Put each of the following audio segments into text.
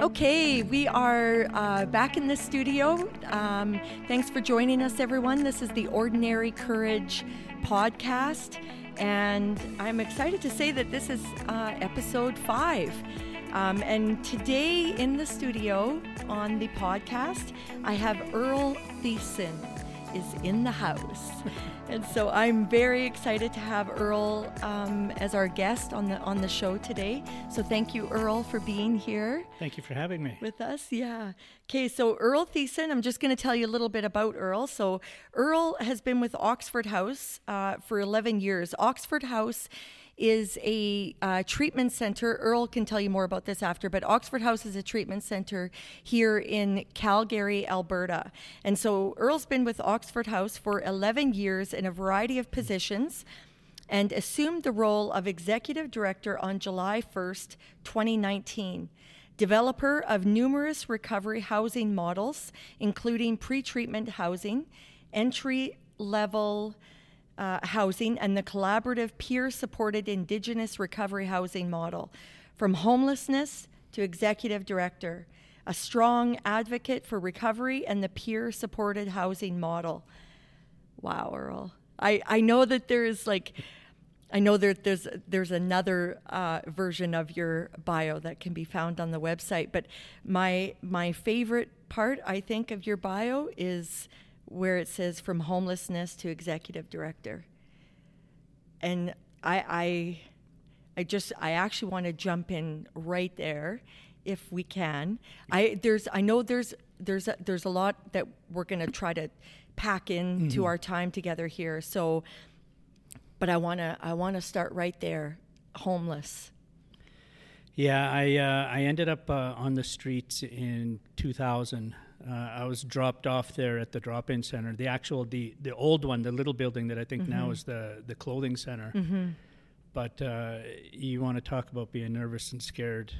Okay, we are uh, back in the studio. Um, thanks for joining us, everyone. This is the Ordinary Courage podcast, and I'm excited to say that this is uh, episode five. Um, and today in the studio on the podcast, I have Earl Thiessen is in the house. And so I'm very excited to have Earl um, as our guest on the on the show today. So thank you, Earl, for being here. Thank you for having me. With us, yeah. Okay, so Earl Thiessen, I'm just going to tell you a little bit about Earl. So Earl has been with Oxford House uh, for 11 years. Oxford House is a uh, treatment center. Earl can tell you more about this after, but Oxford House is a treatment center here in Calgary, Alberta. And so Earl's been with Oxford House for 11 years in a variety of positions and assumed the role of executive director on July 1st, 2019 developer of numerous recovery housing models, including pre-treatment housing, entry level uh, housing and the collaborative peer supported Indigenous recovery housing model. From homelessness to executive director, a strong advocate for recovery and the peer supported housing model. Wow, Earl. I, I know that there's like, I know that there's there's another uh, version of your bio that can be found on the website, but my my favorite part I think of your bio is where it says from homelessness to executive director. And I, I, I just, I actually want to jump in right there, if we can. I there's, I know there's, there's, a, there's a lot that we're going to try to pack into mm-hmm. our time together here. So, but I want to, I want to start right there, homeless. Yeah, I uh, I ended up uh, on the streets in 2000 uh, I was dropped off there at the drop-in center. The actual the the old one, the little building that I think mm-hmm. now is the the clothing center. Mm-hmm. But uh, you want to talk about being nervous and scared.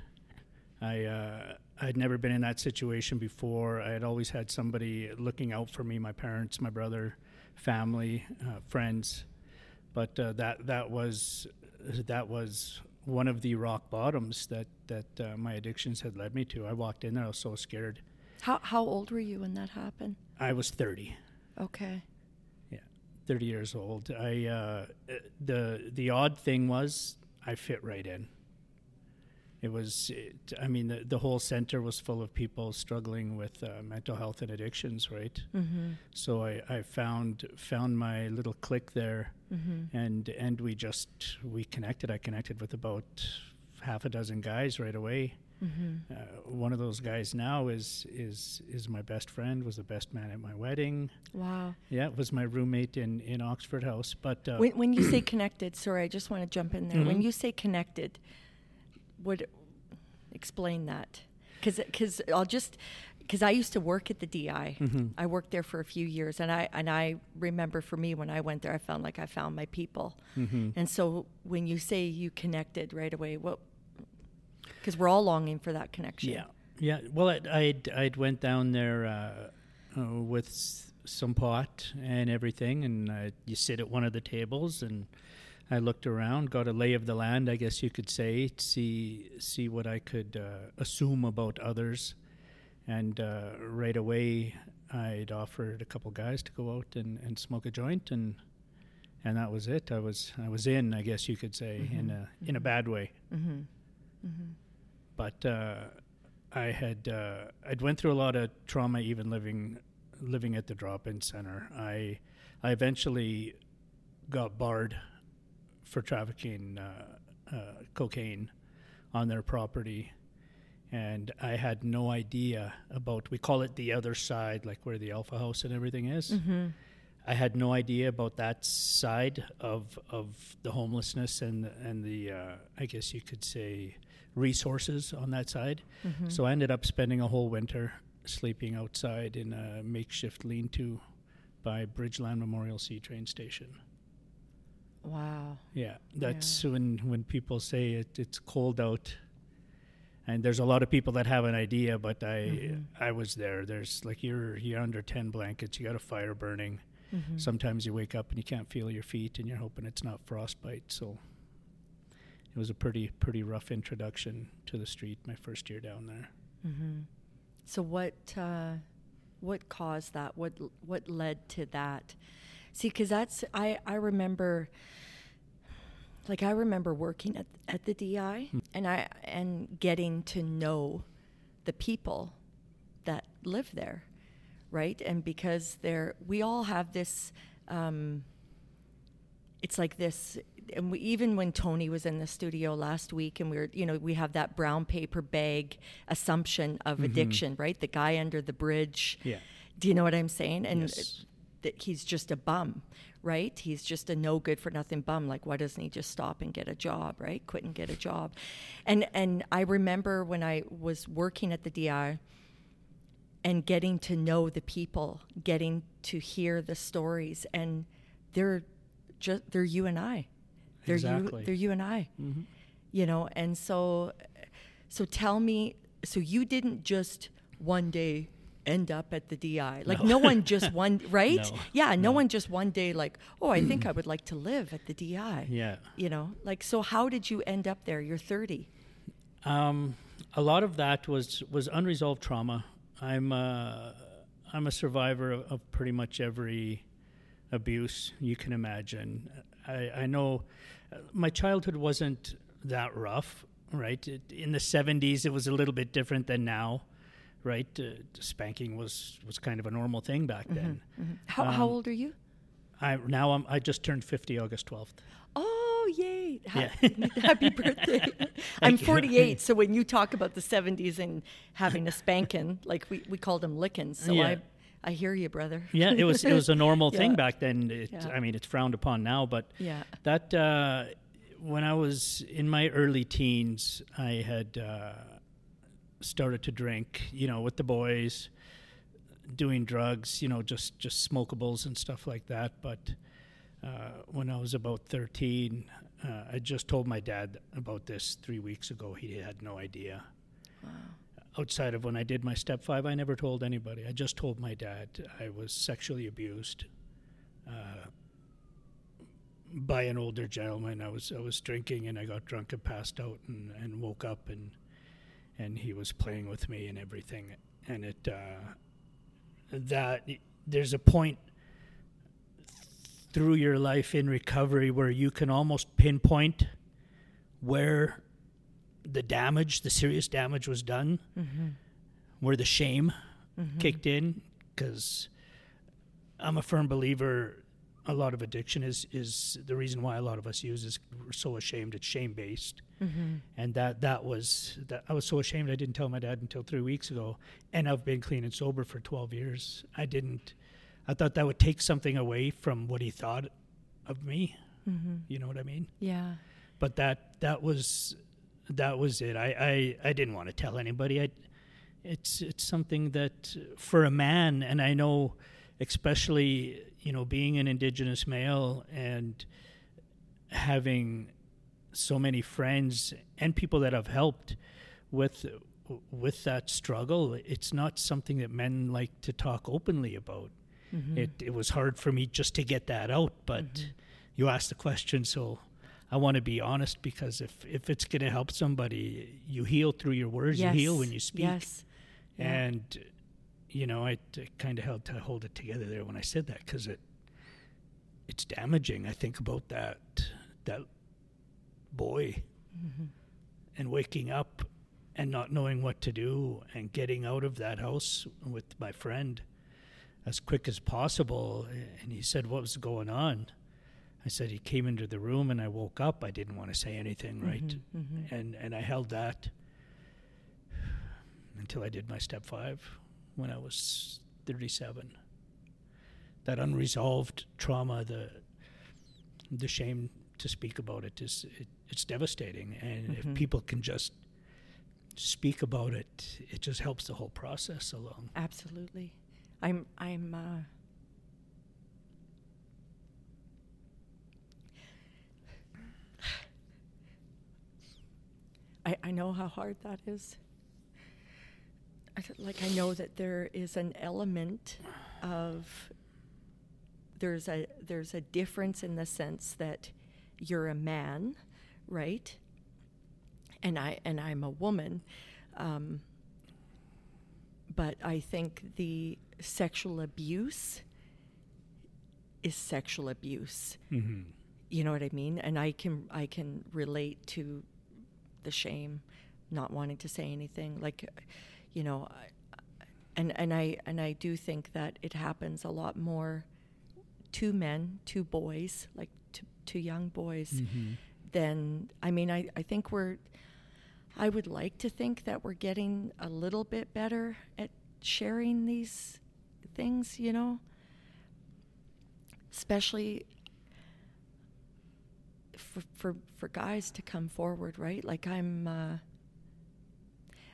I uh, I'd never been in that situation before. I had always had somebody looking out for me, my parents, my brother, family, uh, friends. But uh, that that was that was one of the rock bottoms that that uh, my addictions had led me to. I walked in there, I was so scared how how old were you when that happened? I was thirty. Okay. Yeah, thirty years old. I uh, the the odd thing was I fit right in. It was, it, I mean, the, the whole center was full of people struggling with uh, mental health and addictions, right? Mm-hmm. So I, I found found my little clique there, mm-hmm. and and we just we connected. I connected with about half a dozen guys right away Mm-hmm. Uh, one of those guys now is is is my best friend. Was the best man at my wedding. Wow. Yeah, was my roommate in in Oxford House. But uh, when, when, you say connected, sorry, I just want to jump in there. Mm-hmm. When you say connected, would explain that? Because because I'll just because I used to work at the DI. Mm-hmm. I worked there for a few years, and I and I remember for me when I went there, I found like I found my people. Mm-hmm. And so when you say you connected right away, what because we're all longing for that connection. Yeah, yeah. Well, I I'd, I'd went down there uh, uh, with some pot and everything, and uh, you sit at one of the tables, and I looked around, got a lay of the land, I guess you could say, see see what I could uh, assume about others, and uh, right away I'd offered a couple guys to go out and, and smoke a joint and and that was it. I was I was in, I guess you could say, mm-hmm. in a in a mm-hmm. bad way. Mm-hmm. Mm-hmm but uh, I had uh, I'd went through a lot of trauma even living living at the drop-in center. I I eventually got barred for trafficking uh, uh, cocaine on their property, and I had no idea about. We call it the other side, like where the Alpha House and everything is. Mm-hmm. I had no idea about that side of of the homelessness and and the uh, I guess you could say resources on that side. Mm-hmm. So I ended up spending a whole winter sleeping outside in a makeshift lean-to by Bridgeland Memorial C train station. Wow. Yeah, that's yeah. when when people say it, it's cold out. And there's a lot of people that have an idea, but I mm-hmm. I was there. There's like you're you're under ten blankets. You got a fire burning. Mm-hmm. Sometimes you wake up and you can't feel your feet, and you're hoping it's not frostbite. So it was a pretty pretty rough introduction to the street my first year down there. So what uh, what caused that? What what led to that? See, because that's I I remember. Like I remember working at at the DI, and I and getting to know the people that live there, right? And because they're we all have this. Um, it's like this and we, even when tony was in the studio last week and we were you know we have that brown paper bag assumption of mm-hmm. addiction right? The guy under the bridge. Yeah. do you know what i'm saying? And Yes. that he's just a bum right? He's just a no good for nothing bum. Like why doesn't he just stop and get a job right? Quit and get a job. And and i remember when i was working at the di and getting to know the people, getting to hear the stories, and they're just they're you and I, they're Exactly. you they're you and I, Mm-hmm. you know. And so, so tell me, so you didn't just one day end up at the DI, like no, No. one just one right? No. Yeah, no, No. one just one day like, oh, I think I would like to live at the DI. Yeah. You know, like so. How did you end up there? You're 30. Um, a lot of that was was unresolved trauma. I'm uh, I'm a survivor of, of pretty much every abuse you can imagine. I, I know uh, my childhood wasn't that rough, right? It, in the '70s, it was a little bit different than now, right? Uh, spanking was was kind of a normal thing back then. How, how Um, old are you? I now I'm, I just turned 50 August 12th. Oh, yay. Ha- Yeah. Happy birthday. I'm 48, so when you talk about the 70s and having a spanking, like we, we called them lickings. So Yeah. I, I hear you, brother. Yeah, it was it was a normal thing Yeah. back then. It, Yeah. I mean, it's frowned upon now, but Yeah. that uh, when I was in my early teens, I had uh, started to drink, you know, with the boys, doing drugs, you know, just just smokables and stuff like that. But uh, when I was about thirteen, uh, I just told my dad about this three weeks ago. He had no idea. Outside of when I did my step five, I never told anybody. I just told my dad I was sexually abused. Uh, by an older gentleman. I was I was drinking and I got drunk and passed out and, and woke up and and he was playing with me and everything. And it uh, that there's a point through your life in recovery where you can almost pinpoint where the damage, the serious damage was done, mm-hmm. where the shame mm-hmm. kicked in because I'm a firm believer a lot of addiction is is the reason why a lot of us use is we're so ashamed it's shame based mm-hmm. and that that was that I was so ashamed I didn't tell my dad until 3 weeks ago and I've been clean and sober for 12 years. I didn't I thought that would take something away from what he thought of me. You know what I mean? Yeah. but that that was that was it. I I, I didn't want to tell anybody. I, it's it's something that for a man, and I know, especially you know, being an Indigenous male and having so many friends and people that have helped with with that struggle, it's not something that men like to talk openly about. Mm-hmm. It it was hard for me just to get that out, but mm-hmm. you asked the question, so I want to be honest because if if it's going to help somebody, you heal through your words. Yes. You heal when you speak, Yes. Yeah. and you know I, kind of held to hold it together there when I said that because it it's damaging. I think about that that boy mm-hmm. and waking up and not knowing what to do and getting out of that house with my friend as quick as possible. And he said, What was going on? I said, He came into the room and I woke up. I didn't want to say anything, mm-hmm, right? Mm-hmm. And, and I held that until I did my step five when I was 37. That unresolved trauma, the, the shame to speak about it is it, it's devastating. And if mm-hmm. people can just speak about it, it just helps the whole process along. Absolutely. I'm I'm uh I, I know how hard that is. I, th- like I know that there is an element of there's a there's a difference in the sense that you're a man, right? And I and I'm a woman. Um, but I think the sexual abuse is sexual abuse. Mm-hmm. You know what I mean? And I can I can relate to the shame, not wanting to say anything. Like, you know, I- and and I and I do think that it happens a lot more to men, to boys, like to to young boys, Mm-hmm. than I mean. I I think we're. I would like to think that we're getting a little bit better at sharing these things. You know, especially for for for guys to come forward, right? Like I'm. Uh,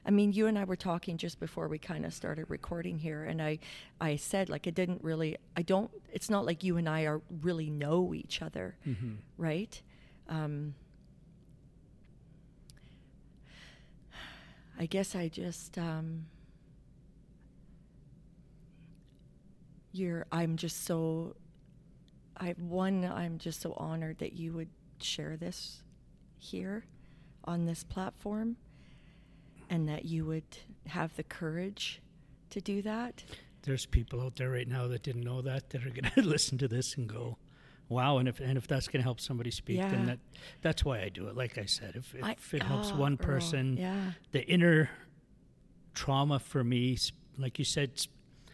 I mean, you and I were talking just before we kind of started recording here, and I, I said like it didn't really. I don't. It's not like you and I are really know each other, Mm-hmm. right? Um, I guess I just. Um, you're. I'm just so. I one. I'm just so honored that you would share this here on this platform and that you would have the courage to do that. There's people out there right now that didn't know that that are going to listen to this and go, "Wow!" And if and if that's going to help somebody speak, Yeah. then that that's why I do it. Like I said, if, I- if it oh, helps oh, one Earl, person, yeah, the inner trauma for me, like you said,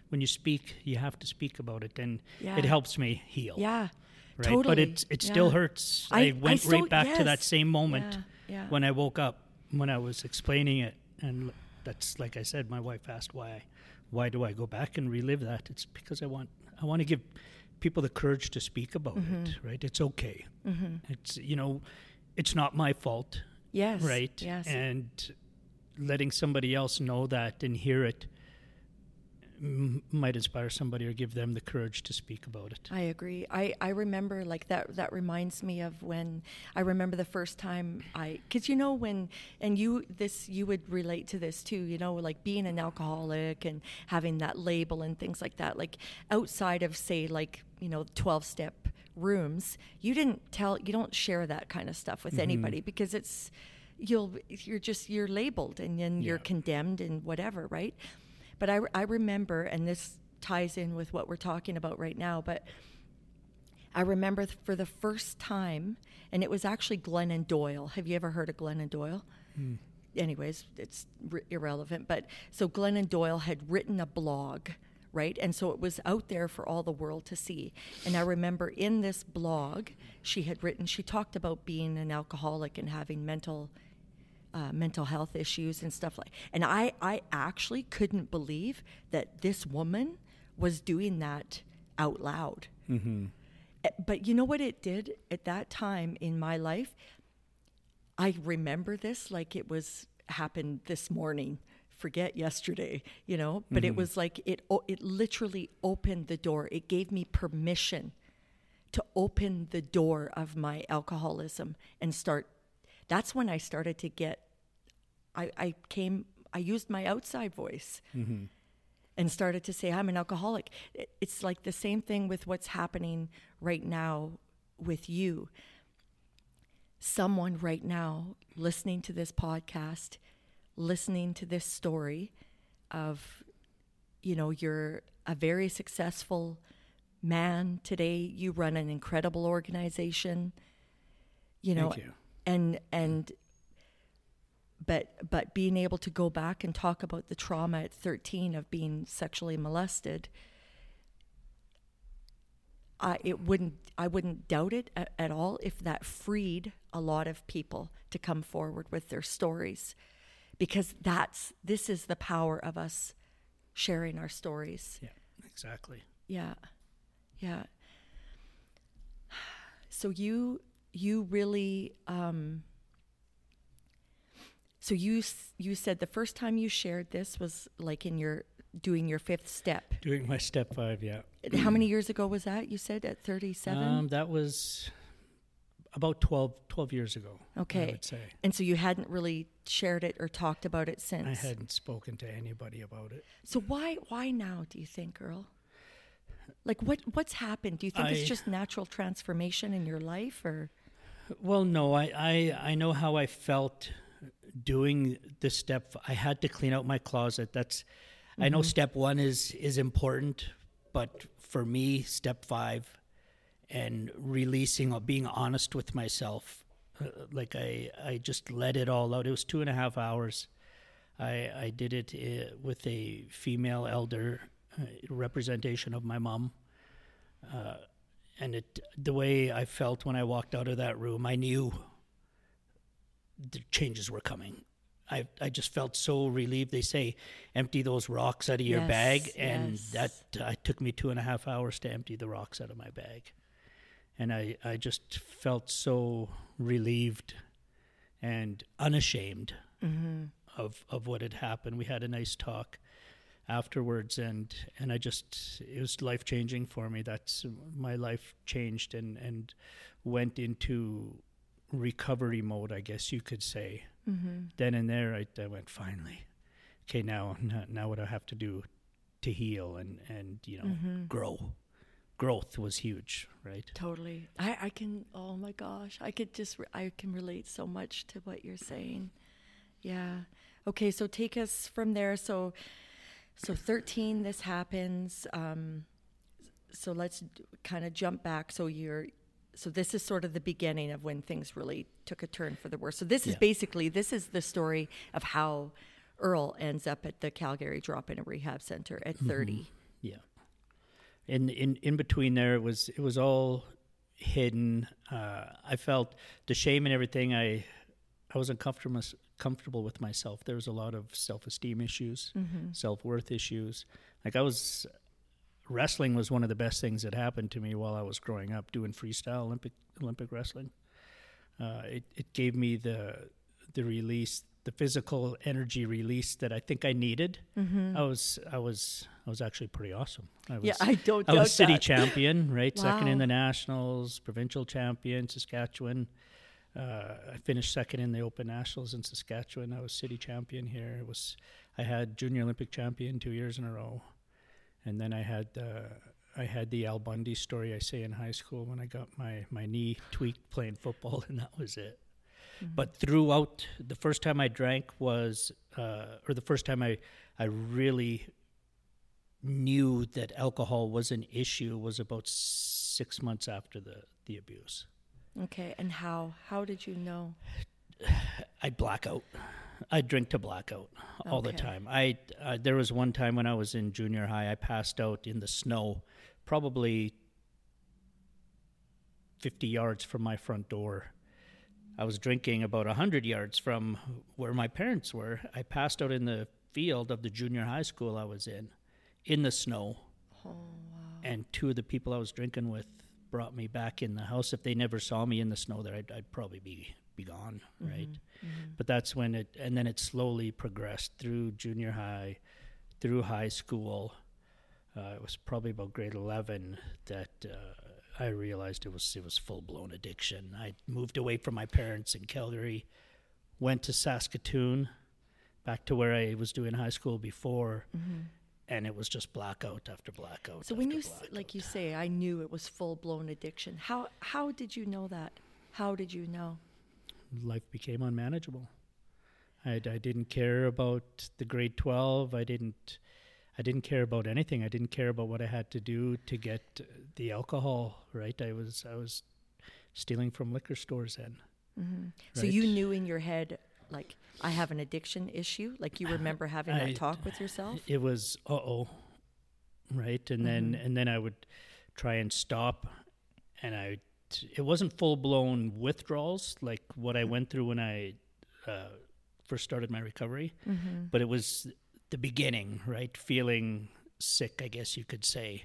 when you speak, you have to speak about it, and yeah, it helps me heal. Yeah, right. totally, But it it still yeah. hurts. I- I, I went still- right back to that same moment yeah, yeah. when I woke up when I was explaining it, and that's like I said. My wife asked why, I, why do I go back and relive that? It's because I want I want to give people the courage to speak about it. Mm-hmm. Right? It's okay. Mhm. It's you know, it's not my fault. yes, right? yes, And letting somebody else know that and hear it m- might inspire somebody or give them the courage to speak about it. I agree. I, I remember like that that reminds me of when I remember the first time I cuz you know when and you this you would relate to this too, you know, like being an alcoholic and having that label and things like that like outside of say like, you know, 12 step rooms, you didn't tell you don't share that kind of stuff with Mhm. anybody because it's you'll you're just you're labeled and then you're condemned and whatever, right? But I, I remember, and this ties in with what we're talking about right now, but I remember th- for the first time, and it was actually Glennon Doyle. Have you ever heard of Glennon Doyle? Mm. Anyways, it's r- irrelevant. But so Glennon Doyle had written a blog, right? And so it was out there for all the world to see. And I remember in this blog, she had written, she talked about being an alcoholic and having mental uh, mental health issues and stuff like and I, I actually couldn't believe that this woman was doing that out loud. Mm-hmm. Eh, but you know what it did at that time in my life? I remember this like it was happened this morning. Forget yesterday you know? But it Mhm. was like it it literally opened the door. It gave me permission to open the door of my alcoholism and start that's when i started to get i i came i used my outside voice Mm-hmm. and started to say i'm an alcoholic It- it's like the same thing with what's happening right now with you someone right now listening to this podcast listening to this story of you know you're a very successful man today you run an incredible organization you know you. And and but but being able to go back and talk about the trauma at 13 of being sexually molested I it wouldn't I wouldn't doubt it at, at all if that freed a lot of people to come forward with their stories because that's this is the power of us sharing our stories Yeah, exactly. yeah. Yeah. So you you really um so you you said the first time you shared this was like in your doing your fifth step. Doing my step five, yeah. How many years ago was that? You said at 37? Um, that was about 12, 12 years ago. I okay. would say. And so you hadn't really shared it or talked about it since. I hadn't spoken to anybody about it. So why why now do you think, Earl? Like what what's happened? Do you think I- it's just natural transformation in your life or Well, no, I, I, I know how I felt doing this step. I had to clean out my closet. That's, I know step one is is important, but for me, step five and releasing or being honest with myself, uh, like I I just let it all out. It was two and a half hours. I I did it uh, with a female elder uh, representation of my mom. And it the way I felt when I walked out of that room, I knew the changes were coming. I I just felt so relieved. They say empty those rocks out of your Yes, bag, and yes. that uh, took me two and a half hours to empty the rocks out of my bag, and I I just felt so relieved and unashamed Mm-hmm. of of what had happened. We had a nice talk afterwards, and and I just it was life changing for me. That's my life changed and and went into recovery mode, I guess you could say. Mm-hmm. Then and there, I, I went finally. Okay, now now what I have to do to heal and and you know Mm-hmm. grow. Growth was huge, right? Totally. I, I can, oh my gosh, I could just, re- I can relate so much to what you're saying. Yeah. Okay, so take us from there. So, so 13, this happens. Um, so let's kind of jump back. So you're, so this is sort of the beginning of when things really took a turn for the worse. So this is basically, this is the story of how Earl ends up at the Calgary Drop-In Rehab Center at 30. Yeah. In in in between there, it was it was all hidden. Uh, I felt the shame and everything. I I wasn't comfortable comfortable with myself. There was a lot of self esteem issues, self worth issues. Like I was wrestling was one of the best things that happened to me while I was growing up doing freestyle Olympic Olympic wrestling. Uh, it it gave me the the release, the physical energy release that I think I needed. I was I was I was actually pretty awesome. I was, Yeah, I don't I was city that. champion, right? Second in the nationals, provincial champion, Saskatchewan. Uh, I finished second in the Open Nationals in Saskatchewan. I was city champion here. It was I had junior Olympic champion two years in a row, and then I had uh, I had the Al Bundy story I say in high school when I got my my knee tweaked playing football, and that was it. But throughout the first time I drank was, uh, or the first time I I really knew that alcohol was an issue was about six months after the the abuse. Okay, and how? How did you know? I'd black out. I'd drink to blackout all the time. I uh, there was one time when I was in junior high, I passed out in the snow, probably fifty yards from my front door. I was drinking about hundred yards from where my parents were. I passed out in the field of the junior high school I was in, in the snow. And two of the people I was drinking with brought me back in the house. If they never saw me in the snow there, I'd, I'd probably be be gone, right? But that's when it, and then it slowly progressed through junior high, through high school. Uh, it was probably about grade eleven that uh, I realized it was it was full blown addiction. I moved away from my parents in Calgary, went to Saskatoon, back to where I was doing high school before, and it was just blackout after blackout. So when you, blackout. like you say, I knew it was full blown addiction. How how did you know that? How did you know? life became unmanageable. I, I didn't care about the grade twelve. I didn't. I didn't care about anything. I didn't care about what I had to do to get the alcohol. Right. I was. I was stealing from liquor stores then. Mm-hmm. So you knew in your head, like I have an addiction issue. Like you remember having I- that talk with yourself. It was uh oh, right, and then and then I would try and stop, and I it wasn't full blown withdrawals like what I went through when I uh, first started my recovery, but it was the beginning, right? Feeling sick, I guess you could say,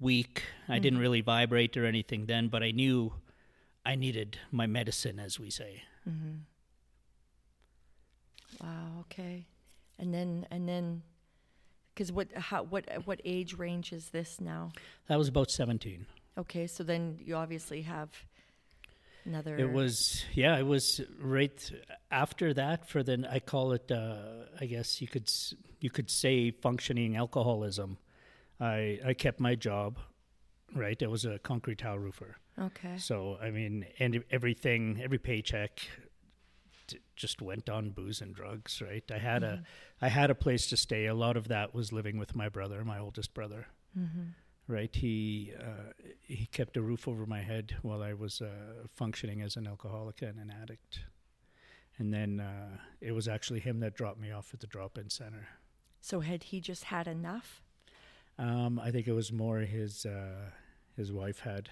weak. I didn't really vibrate or anything then, but I knew I needed my medicine, as we say. Wow. Okay. And then and then, because what how what what age range is this now? That was about seventeen. Okay. So then you obviously have another. It was yeah, it was right after that for the I call it uh, I guess you could you could say functioning alcoholism. I I kept my job, right? I was a concrete tile roofer. Okay. So I mean, and everything, every paycheck just went on booze and drugs. Right. I had a I had a place to stay. A lot of that was living with my brother, my oldest brother. Right. He uh, he kept a roof over my head while I was uh, functioning as an alcoholic and an addict. And then uh, it was actually him that dropped me off at the drop-in center. So had he just had enough? Um, I think it was more his uh, his wife had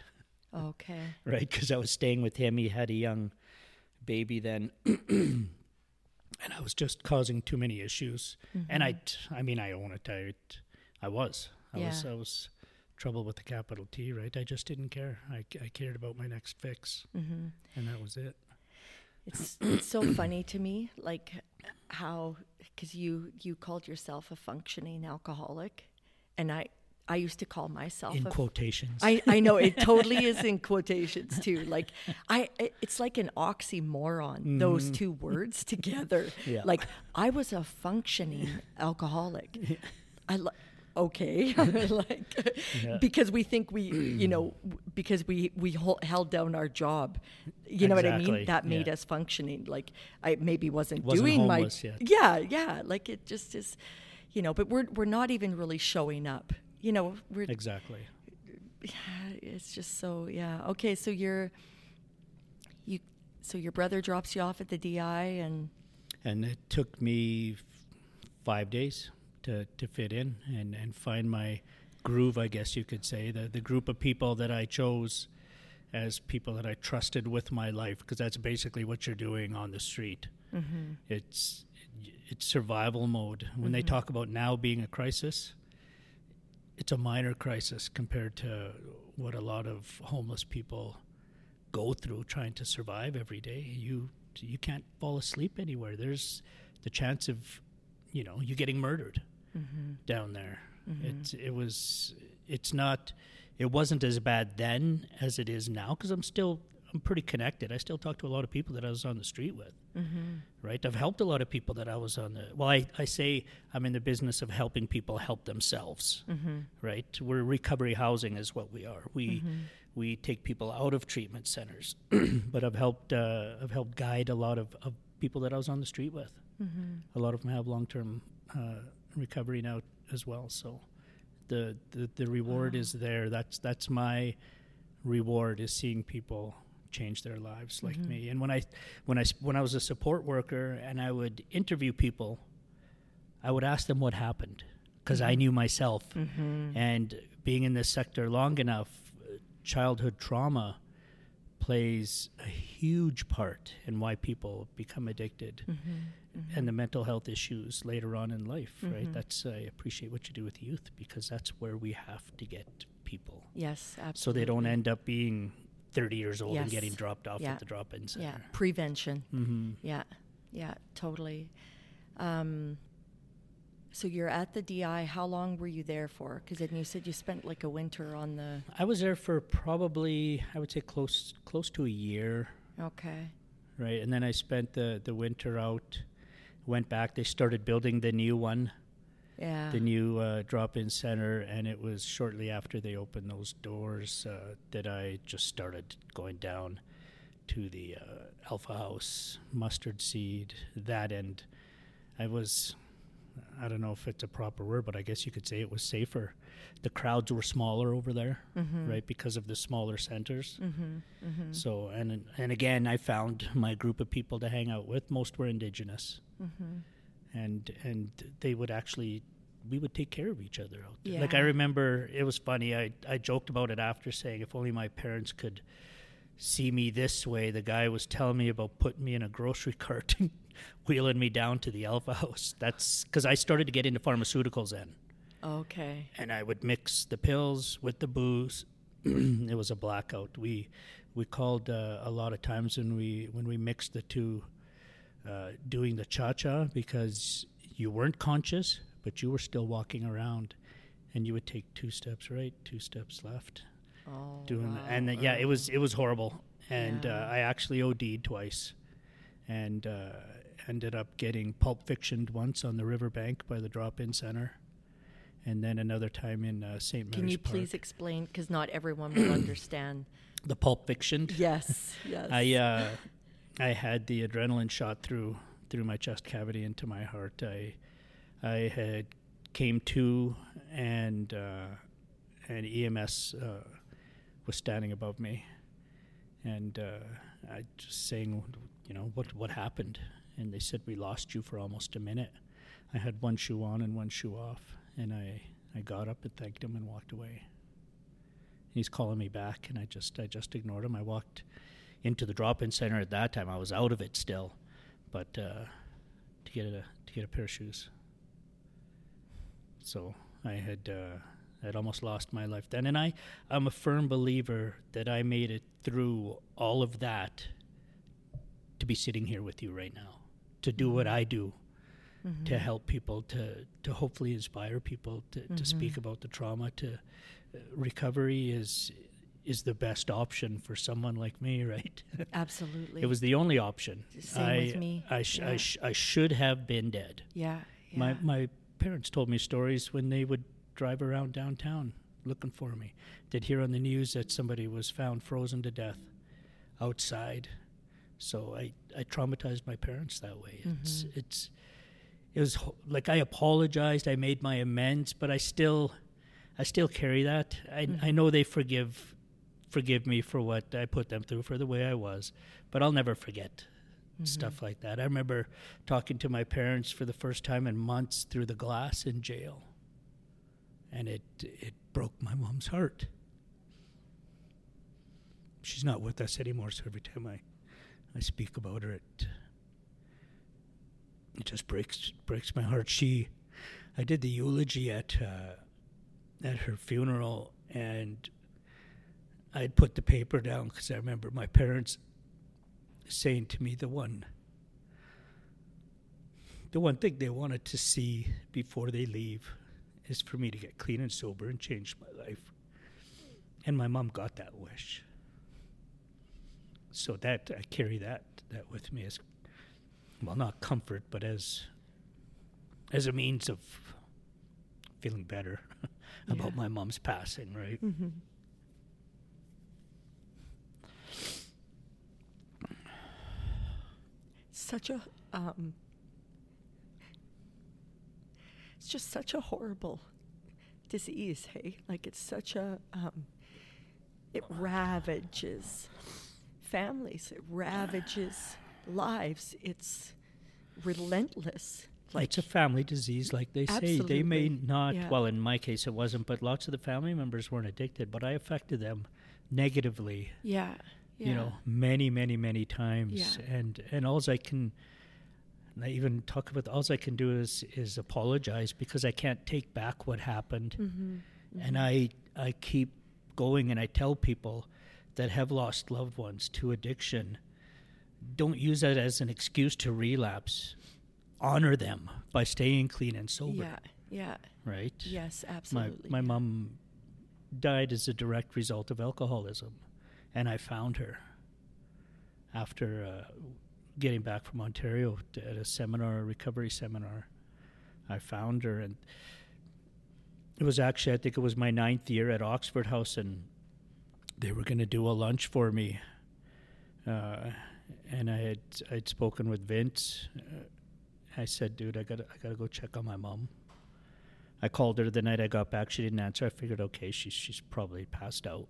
Okay. right because I was staying with him. He had a young baby then, and I was just causing too many issues. And I, t- I mean, I own it. I, I was, I was, I was trouble with the capital T. Right. I just didn't care. I, I cared about my next fix, Mm-hmm. and that was it. It's it's so funny to me, like how because you you called yourself a functioning alcoholic, and I I used to call myself In a quotations. I, I know it totally is in quotations too. Like I, it's like an oxymoron. Mm-hmm. Those two words together. Yeah. Like I was a functioning alcoholic. Yeah. I li- okay, like Yeah. because we think we, you know, because we we hol- held down our job. You know what I mean? That made yeah. us functioning. Like I maybe wasn't, Wasn't doing my yet. yeah yeah. Like it just is, you know. But we're we're not even really showing up. You know, we're exactly. it's just so yeah okay so you're you so your brother drops you off at the di and and it took me f- five days to, to fit in and, and find my groove, I guess you could say, the, the group of people that I chose as people that I trusted with my life, because that's basically what you're doing on the street. Mm-hmm. It's it's survival mode. When they mm-hmm. talk about now being a crisis, it's a minor crisis compared to what a lot of homeless people go through trying to survive every day. You you can't fall asleep anywhere. There's the chance of you know you getting murdered mm-hmm. down there. Mm-hmm. It's it was it's not it wasn't as bad then as it is now because I'm still I'm pretty connected. I still talk to a lot of people that I was on the street with. Right, I've helped a lot of people that I was on the. Well, I, I say I'm in the business of helping people help themselves. Right, we're recovery housing is what we are. We we take people out of treatment centers, but I've helped uh, I've helped guide a lot of, of people that I was on the street with. A lot of them have long term uh, recovery now as well. So the the, the reward is there. That's that's my reward is seeing people change their lives like mm-hmm. me. And when I when I when I was a support worker and I would interview people, I would ask them what happened because I mm-hmm. knew myself. Mm-hmm. And being in this sector long enough, childhood trauma plays a huge part in why people become addicted and the mental health issues later on in life right? That's i appreciate what you do with youth because that's where we have to get people. Yes absolutely so they don't end up being 30 years old and getting dropped off Yeah. at the drop-in center. Yeah prevention. Hmm yeah. Yeah totally. Um so you're at the di how long were you there for? Because then you said you spent like a winter on the i was there for probably i would say close close to a year. Okay. Right and then i spent the the winter out went back they started building the new one yeah. The new uh, drop-in center and it was shortly after they opened those doors uh, that i just started going down to the uh, alpha house mustard seed. That end i was i don't know if it's a proper word but i guess you could say it was safer. The crowds were smaller over there right because of the smaller centers. Mm-hmm, so and and again i found my group of people to hang out with. Most were indigenous. Mm-hmm. And and they would actually we would take care of each other out there. Like I remember it was funny. I I joked about it after saying if only my parents could see me this way. The guy was telling me about putting me in a grocery cart and wheeling me down to the Alpha House. That's because I started to get into pharmaceuticals then, okay and I would mix the pills with the booze. it was a blackout. We we called uh, a lot of times when we when we mixed the two, uh, doing the cha cha because you weren't conscious, but you were still walking around, and you would take two steps right, two steps left, oh doing wow. and yeah, it was it was horrible, and Yeah. uh, I actually OD'd twice, and uh, ended up getting pulp fictioned once on the riverbank by the drop-in center. And then another time in uh, St. Mary's can you Park. please explain because not everyone will understand the pulp fiction? yes yes I uh, I had the adrenaline shot through through my chest cavity into my heart. I I had came to and uh, and EMS uh, was standing above me, and uh, I just saying, you know, what what happened? And they said we lost you for almost a minute. I had one shoe on and one shoe off, and I I got up and thanked him and walked away. He's calling me back, and I just I just ignored him. I walked into the drop-in center at that time. I was out of it still, but uh, to get a to get a pair of shoes. So I had uh, I'd almost lost my life then, and I I'm a firm believer that I made it through all of that to be sitting here with you right now, to do what I do, mm-hmm. to help people, to to hopefully inspire people, to, mm-hmm. to speak about the trauma. To uh, recovery is is the best option for someone like me, right? Absolutely. it was the only option. Same I, with me. I, sh- yeah. I, sh- I should have been dead. Yeah, yeah. My my parents told me stories when they would drive around downtown looking for me. Did hear on the news that somebody was found frozen to death outside. So I, I traumatized my parents that way. It's mm-hmm. it's it was like I apologized, I made my amends, but I still I still carry that. I mm-hmm. I know they forgive forgive me for what I put them through for the way I was, but I'll never forget mm-hmm. stuff like that. I remember talking to my parents for the first time in months through the glass in jail, and it it broke my mom's heart. She's not with us anymore, so every time I I speak about her, it it just breaks breaks my heart. She, I did the eulogy at uh, at her funeral, and I'd put the paper down because I remember my parents saying to me the one the one thing they wanted to see before they leave is for me to get clean and sober and change my life. And my mom got that wish. So that I carry that that with me as well not comfort but as as a means of feeling better about yeah. my mom's passing, right? Mm-hmm. Such a um, it's just such a horrible disease hey? Like it's such a um, it ravages families it ravages lives it's relentless like it's a family disease like they say. They may not yeah. well in my case it wasn't but lots of the family members weren't addicted but i affected them negatively. Yeah you know, many, many, many times. Yeah. And and all I can I even talk about all I can do is is apologize because I can't take back what happened. Mm-hmm. Mm-hmm. And I I keep going and I tell people that have lost loved ones to addiction, don't use that as an excuse to relapse. Honor them by staying clean and sober. Yeah. Yeah. Right? Yes, absolutely. My my mom died as a direct result of alcoholism and I found her after uh, getting back from Ontario at a seminar, a recovery seminar. I found her, and it was actually, I think it was my ninth year at Oxford House, and they were going to do a lunch for me. Uh, and I had I'd spoken with Vince. Uh, I said, "Dude, I got I got to go check on my mom." I called her the night I got back. She didn't answer. I figured, okay, she's she's probably passed out.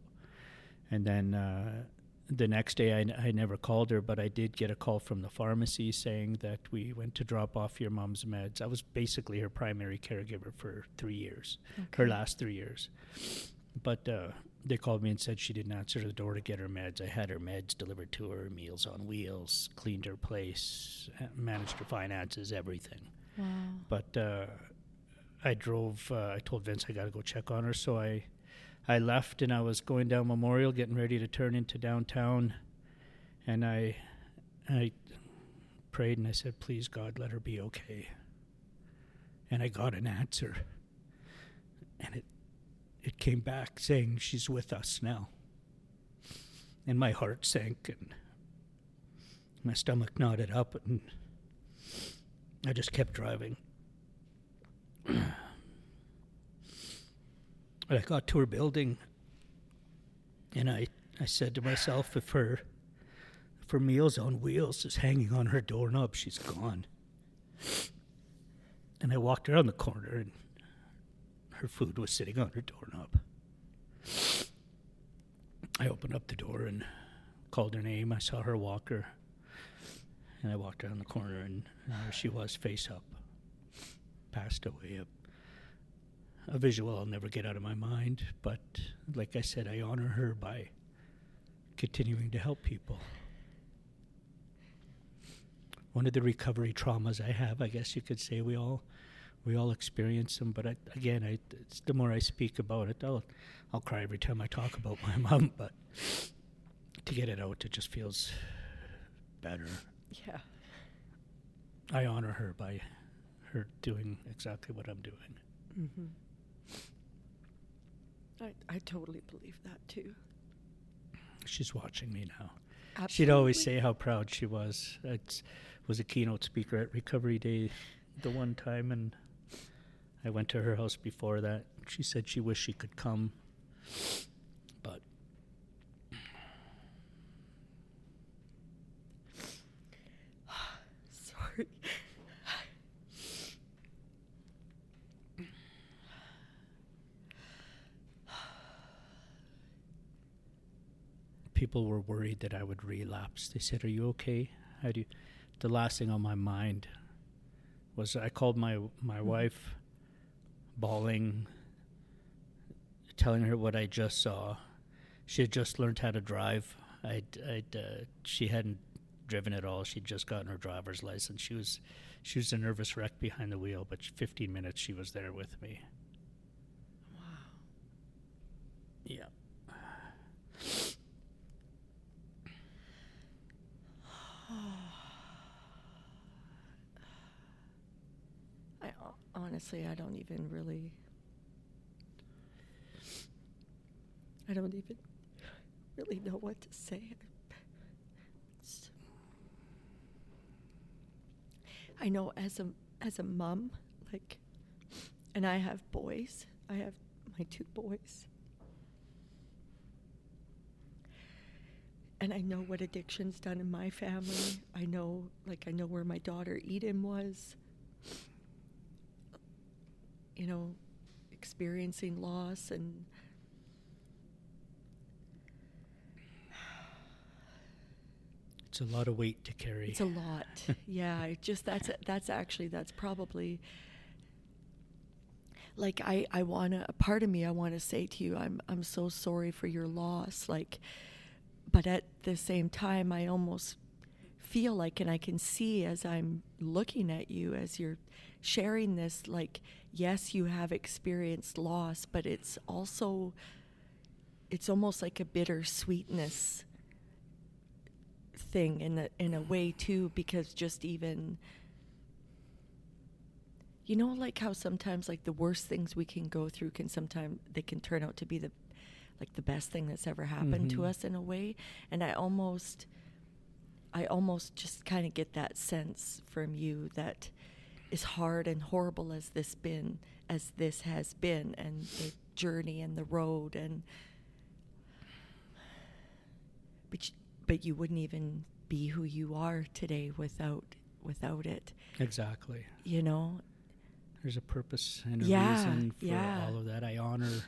And then uh, the next day, I, I never called her, but I did get a call from the pharmacy saying that we went to drop off your mom's meds. I was basically her primary caregiver for three years, okay. her last three years. But uh, they called me and said she didn't answer the door to get her meds. I had her meds delivered to her, meals on wheels, cleaned her place, managed her finances, everything. Wow. But uh, I drove. Uh, I told Vince I got to go check on her, so I I left and I was going down Memorial, getting ready to turn into downtown, and I, I prayed and I said, "Please God, let her be okay." And I got an answer, and it, it came back saying she's with us now. And my heart sank, and my stomach knotted up, and I just kept driving. I got to her building, and I, I said to myself, if her for Meals on Wheels is hanging on her doorknob. She's gone. And I walked around the corner and her food was sitting on her doorknob. I opened up the door and called her name. I saw her walker. And I walked around the corner and there she was, face up. Passed away. A, a visual I'll never get out of my mind. But like I said, I honor her by continuing to help people. One of the recovery traumas I have, I guess you could say, we all we all experience them. But I, again, I, the more I speak about it, I'll I'll cry every time I talk about my mom. But to get it out, it just feels better. Yeah. I honor her by her doing exactly what I'm doing. Mm-hmm. I I totally believe that too. She's watching me now. Absolutely. She'd always say how proud she was. I was a keynote speaker at Recovery Day the one time, and I went to her house before that. She said she wished she could come, but Sorry. People were worried that I would relapse. They said, "Are you okay? How do you?" The last thing on my mind was I called my my wife, bawling, telling her what I just saw. She had just learned how to drive. I'd, I'd uh, she hadn't driven at all. She'd just gotten her driver's license. She was she was a nervous wreck behind the wheel, but 15 minutes she was there with me. Wow. Yeah. I honestly, I don't even really. I don't even really know what to say. I know as a as a mom, like, and I have boys. I have my two boys. And I know what addiction's done in my family. I know, like, I know where my daughter Eden was you know, experiencing loss and It's a lot of weight to carry. it's a lot. yeah, it just that's that's actually that's probably like I I want to a part of me I want to say to you I'm I'm so sorry for your loss like but at the same time I almost feel like and I can see as I'm looking at you as you're sharing this like yes you have experienced loss but it's also it's almost like a bitter sweetness thing in a in a way too because just even you know like how sometimes like the worst things we can go through can sometimes they can turn out to be the like the best thing that's ever happened to Mhm. us in a way and i almost i almost just kind of get that sense from you that as hard and horrible as this been as this has been and the journey and the road and but y- but you wouldn't even be who you are today without without it exactly. you know There's a purpose and a Yeah, reason for yeah. all of that. I honor,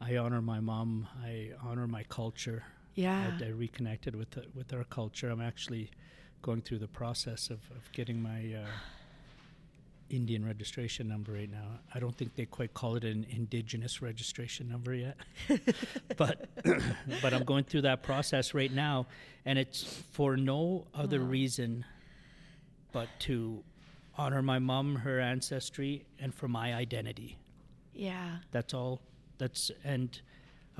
I honor my mom. I honor my culture. Yeah I, I reconnected with the, with our culture. I'm actually going through the process of, of getting my uh, Indian registration number right now. I don't think they quite call it an indigenous registration number yet, but but I'm going through that process right now, and it's for no other Wow. reason but to honor my mom, her ancestry, and for my identity. yeah That's all. That's and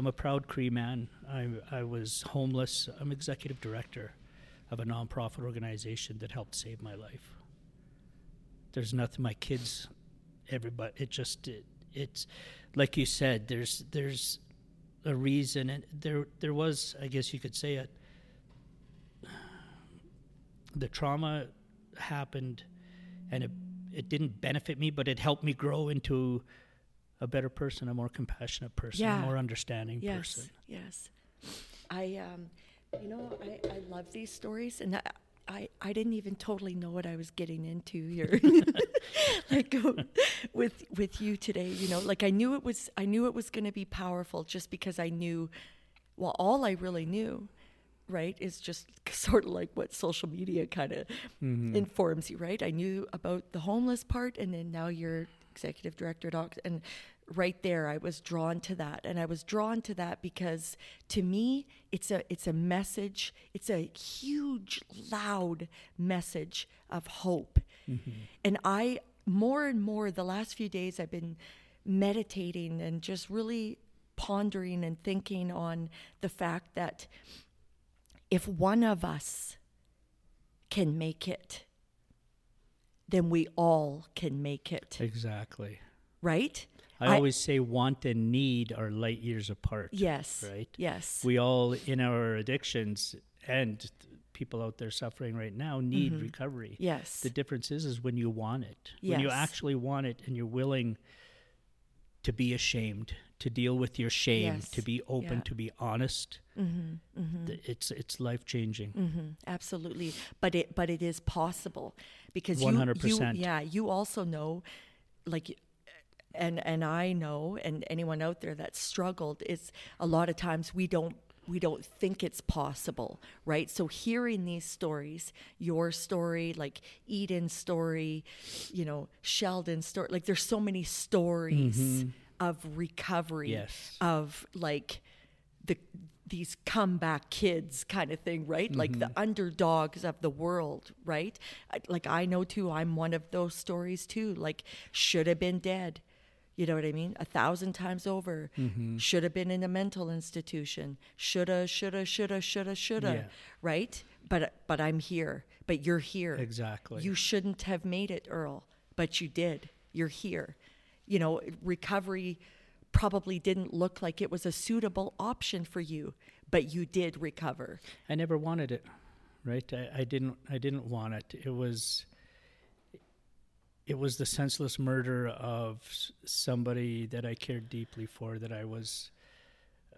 I'm a proud Cree man. I I was homeless. I'm executive director of a nonprofit organization that helped save my life. There's nothing my kids, everybody. It just it, it's like you said. There's there's a reason, and there there was I guess you could say it. The trauma happened, and it it didn't benefit me, but it helped me grow into a better person, a more compassionate person, Yeah. a more understanding yes person. yes i um You know, I, I love these stories, and I, I, I didn't even totally know what I was getting into here. like with with you today, you know, like I knew it was I knew it was going to be powerful just because I knew well all I really knew, right, is just sort of like what social media kind of mm-hmm. informs you, right? I knew about the homeless part and then now you're executive director doc and right there I was drawn to that and I was drawn to that because to me it's a it's a message it's a huge loud message of hope mm-hmm. and I more and more the last few days I've been meditating and just really pondering and thinking on the fact that if one of us can make it then we all can make it exactly right I, I always say want and need are light years apart. Yes. Right? Yes. We all, in our addictions and people out there suffering right now, need mm-hmm. recovery. Yes. The difference is, is when you want it. Yes. When you actually want it and you're willing to be ashamed, to deal with your shame, yes. to be open, yeah. to be honest. Mm-hmm. Mm-hmm. It's it's life changing. Mm-hmm. Absolutely, but it but it is possible because one hundred percent. Yeah, you also know, like and and I know and anyone out there that struggled is a lot of times we don't we don't think it's possible, right? So hearing these stories, your story, like Eden's story, you know, Sheldon's story, like there's so many stories mm-hmm. Of recovery, yes. of like the these comeback kids kind of thing, right? Mm-hmm. Like the mm-hmm. underdogs of the world, right? Like I know too, I'm one of those stories too. Like should have been dead, you know what I mean? A thousand times over. Mm-hmm. Should have been in a mental institution. Shoulda, shoulda, shoulda, shoulda, shoulda. Yeah. Right? But but I'm here. But you're here. Exactly. You shouldn't have made it, Earl, but you did. You're here. You know, recovery probably didn't look like it was a suitable option for you, but you did recover. I never wanted it. Right? I, I didn't I didn't want it. It was it was the senseless murder of somebody that I cared deeply for. That I was,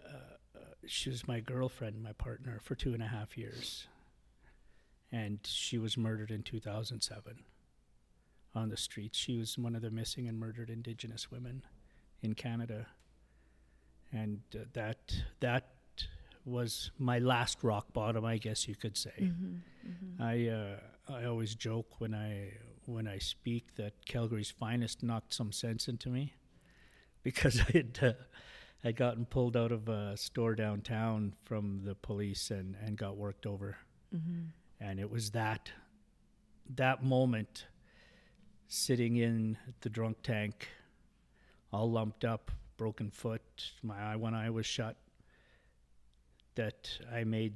uh, she was my girlfriend, my partner for two and a half years, and she was murdered in 2007 on the streets. She was one of the missing and murdered Indigenous women in Canada, and uh, that that was my last rock bottom, I guess you could say. Mm-hmm, mm-hmm. I uh, I always joke when I when I speak that Calgary's finest knocked some sense into me because I had uh, I'd gotten pulled out of a store downtown from the police and, and got worked over. Mm-hmm. And it was that that moment sitting in the drunk tank, all lumped up, broken foot, my eye one eye was shut, that I made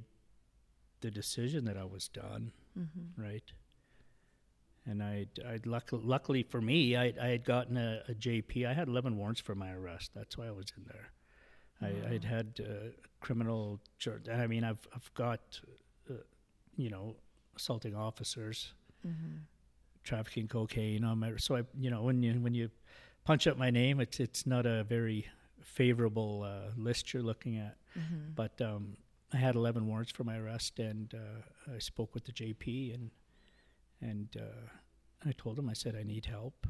the decision that I was done. Mm-hmm. Right and I'd, I'd luck, luckily for me, I, I had gotten a, a, JP. I had 11 warrants for my arrest. That's why I was in there. Wow. I, would had uh, criminal charge. I mean, I've I've got, uh, you know, assaulting officers, mm-hmm. Trafficking cocaine on my. So I, you know, when you when you punch up my name, it's it's not a very favorable uh, list you're looking at. Mm-hmm. But um, I had 11 warrants for my arrest, and uh, I spoke with the JP and and uh, I told him, I said, I need help.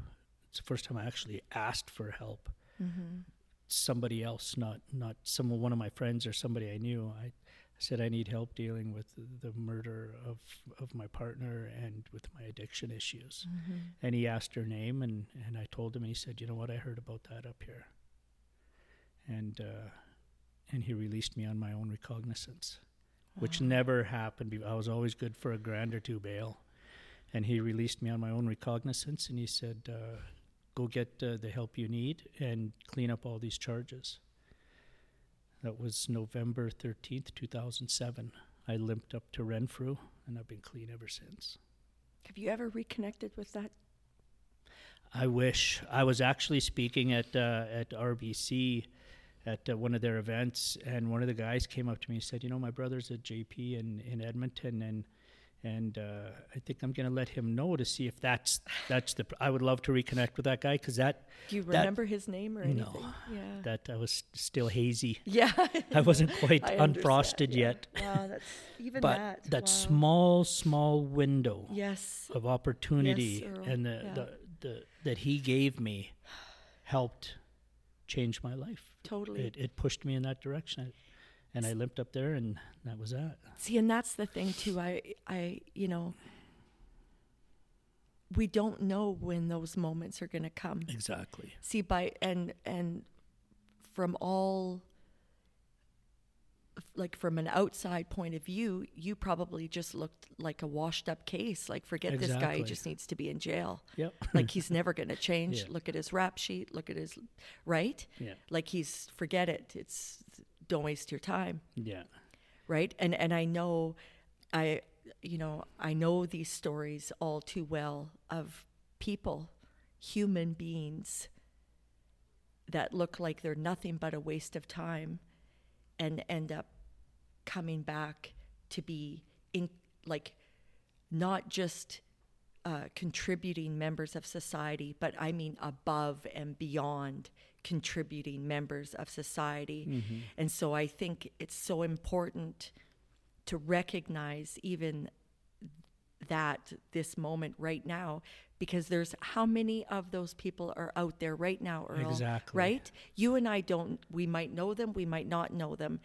It's the first time I actually asked for help. Mm-hmm. Somebody else, not not some one of my friends or somebody I knew. I, I said I need help dealing with the, murder of of my partner and with my addiction issues. Mm-hmm. And he asked her name, and and I told him. And he said, you know what, I heard about that up here. And uh, and he released me on my own recognizance, wow. which never happened. I was always good for a grand or two bail and he released me on my own recognizance and he said uh, go get uh, the help you need and clean up all these charges that was november 13th 2007 i limped up to renfrew and i've been clean ever since. Have you ever reconnected with that? I wish. I was actually speaking at uh, at rbc at uh, one of their events and one of the guys came up to me and said you know my brother's a jp in, in edmonton and and uh, I think I'm going to let him know to see if that's that's the. I would love to reconnect with that guy because that Do you that- remember his name or anything? No. Yeah. that I was still hazy. yeah. I wasn't quite I unfrosted yeah. yet. Wow, that's even But that. that wow. small, small window Yes. of opportunity Earl, and the, yeah. the, the that he gave me helped change my life. Totally. It, it pushed me in that direction. And I limped up there, and that was that. See, and that's the thing too. I, I, you know, we don't know when those moments are going to come. Exactly. See, by and and from all, like from an outside point of view, you probably just looked like a washed up case. Like, forget this guy; he just needs to be in jail. Yep. Like he's never going to change. Yeah. Look at his rap sheet. Look at his, right? yeah. Like he's forget it. It's don't waste your time Yeah. right and and i know i you know i know these stories all too well of people human beings that look like they're nothing but a waste of time and end up coming back to be in like not just uh, contributing members of society, but I mean above and beyond contributing members of society. And so I think it's so important to recognize even that this moment right now because there's how many of those people are out there right now Earl, Exactly. right you and i don't we might know them we might not know them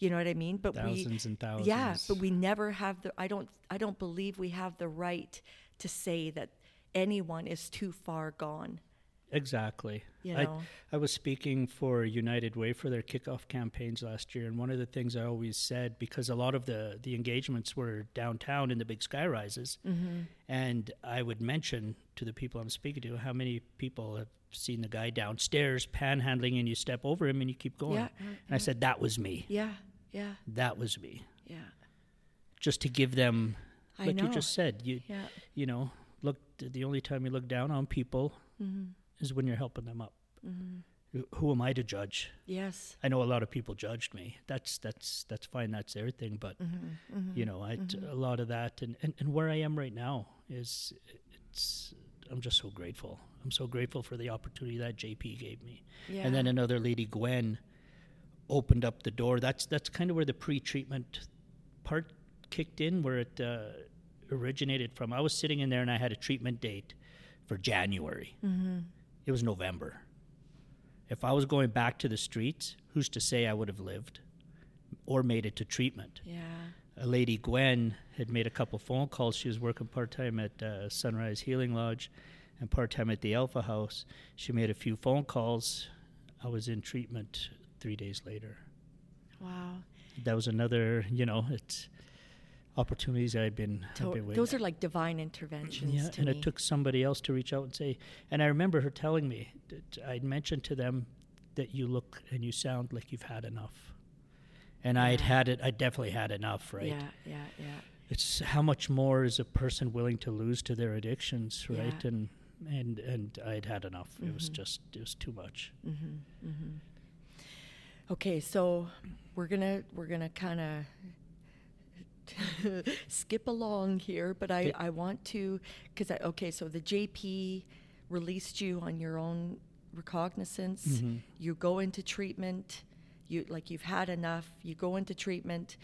you know what i mean but we Thousands and thousands. yeah, but we never have the I don't I don't believe we have the right to say that anyone is too far gone. Exactly. You I, know. I was speaking for United Way for their kickoff campaigns last year, and one of the things I always said because a lot of the the engagements were downtown in the big sky rises, Mm-hmm. and I would mention to the people I'm speaking to how many people have seen the guy downstairs panhandling, and you step over him and you keep going. Yeah, And I said that was me. Yeah, yeah, That was me. yeah. Just to give them, I like you just said, you Yeah. you know, look. The only time you look down on people Mm-hmm. is when you're helping them up. Who- Who am I to judge? Yes. I know a lot of people judged me. That's that's that's fine. That's their thing. But Mm-hmm. you know, I a lot of that, and, and and where I am right now is it's. I'm just so grateful. I'm so grateful for the opportunity that JP gave me. Yeah. And then another lady, Gwen, opened up the door. That's that's kind of where the pre-treatment part kicked in, where it uh, originated from. I was sitting in there and I had a treatment date for January. Mm-hmm. It was November. If I was going back to the streets, who's to say I would have lived or made it to treatment? Yeah. a lady Gwen had made a couple phone calls. She was working part time at uh, Sunrise Healing Lodge and part time at the Alpha House. She made a few phone calls. I was in treatment three days later. Wow. That was another, you know, it's opportunities I'd been, I'd been waiting. those are like divine interventions yeah, to and me. it took somebody else to reach out and say. And I remember her telling me that I'd mentioned to them that you look and you sound like you've had enough. And I'd had it. I definitely had enough, right? Yeah, yeah, yeah. it's how much more is a person willing to lose to their addictions right Yeah. Mm-hmm. and and and i'd had enough it was just it was too much Okay, so we're gonna we're gonna kind of skip along here, but I I want to because I okay, so the JP released you on your own recognizance. Mm-hmm. You go into treatment. You like you've had enough. You go into treatment.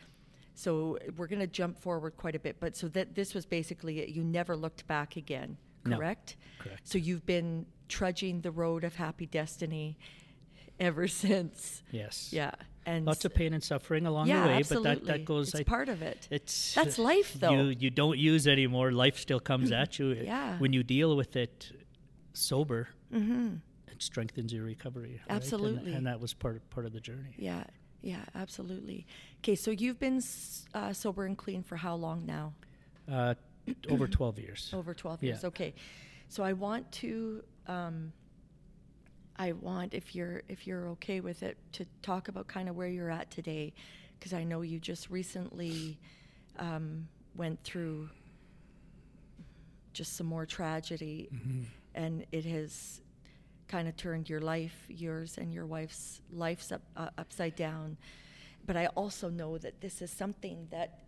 So we're gonna jump forward quite a bit, but so that this was basically it. You never looked back again, No. correct? Correct. So you've been trudging the road of happy destiny ever since. yes Yeah, and lots of pain and suffering along yeah, the way absolutely. but that that goes It's I, part of it. it's That's life, though. you you don't use anymore life still comes at you Yeah. when you deal with it sober it strengthens your recovery right? And- Mm-hmm. Absolutely. and, that was part part of the journey Yeah, yeah, absolutely. Okay, so you've been uh, sober and clean for how long now? uh, over 12 years Over twelve Yeah. years. Okay, so I want to. Um, I want, if you're if you're okay with it, to talk about kind of where you're at today, because I know you just recently um, went through just some more tragedy, and it has kind of turned your life, yours and your wife's life's up, uh, upside down. But I also know that this is something that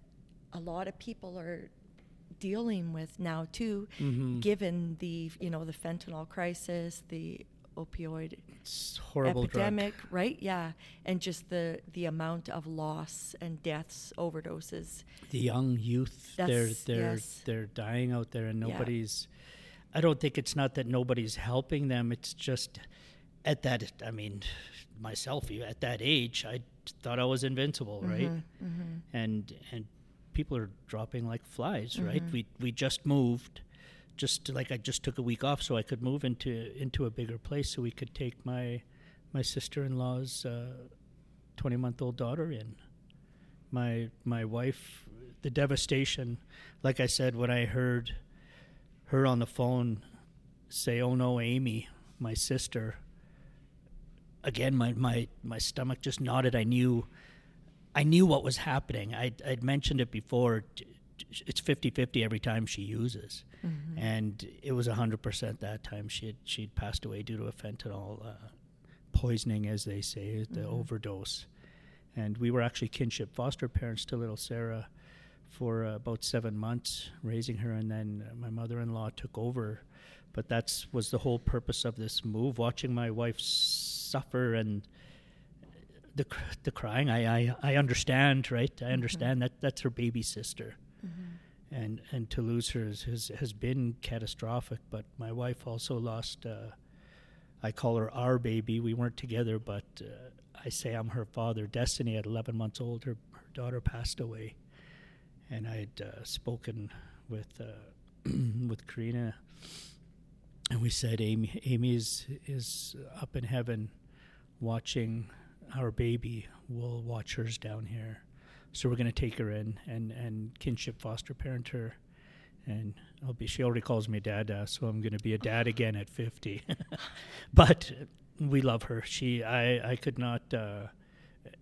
a lot of people are dealing with now too, Mhm. given the you know the fentanyl crisis, the opioid horrible drug. epidemic, right? Yeah, and just the the amount of loss and deaths, overdoses. the young youth they're they're yes. they're dying out there and Yeah. nobody's i don't think it's not that nobody's helping them it's just at that i mean myself at that age i thought i was invincible right Mm-hmm. and and people are dropping like flies right Mhm. we we just moved just like i just took a week off so i could move into into a bigger place so we could take my my sister-in-law's uh 20 month old daughter in. My my wife the devastation like i said when i heard her on the phone say oh no amy my sister again my my my stomach just nodded. I knew i knew what was happening. I would i'd mentioned it before it's 50-50 every time she uses Mm-hmm. and it was 100% that time she had she'd passed away due to a fentanyl uh, poisoning as they say the Mhm. overdose and we were actually kinship foster parents to little Sarah for uh, about seven months, raising her, and then uh, my mother-in-law took over. But that was the whole purpose of this move: watching my wife suffer and the cr- the crying. I I, I understand, right? I understand that that's her baby sister, Mm-hmm. and and to lose her is, has has been catastrophic. But my wife also lost. Uh, I call her our baby. We weren't together, but uh, I say I'm her father. Destiny, at 11 months old, her, her daughter passed away, and I'd uh, spoken with uh, with Karina, and we said Amy Amy is is up in heaven, watching our baby. We'll watch hers down here, so we're going to take her in and and kinship foster parent her. And I'll be. She already calls me dada, so I'm going to be a dad again at 50. but we love her. She, I, I could not, uh,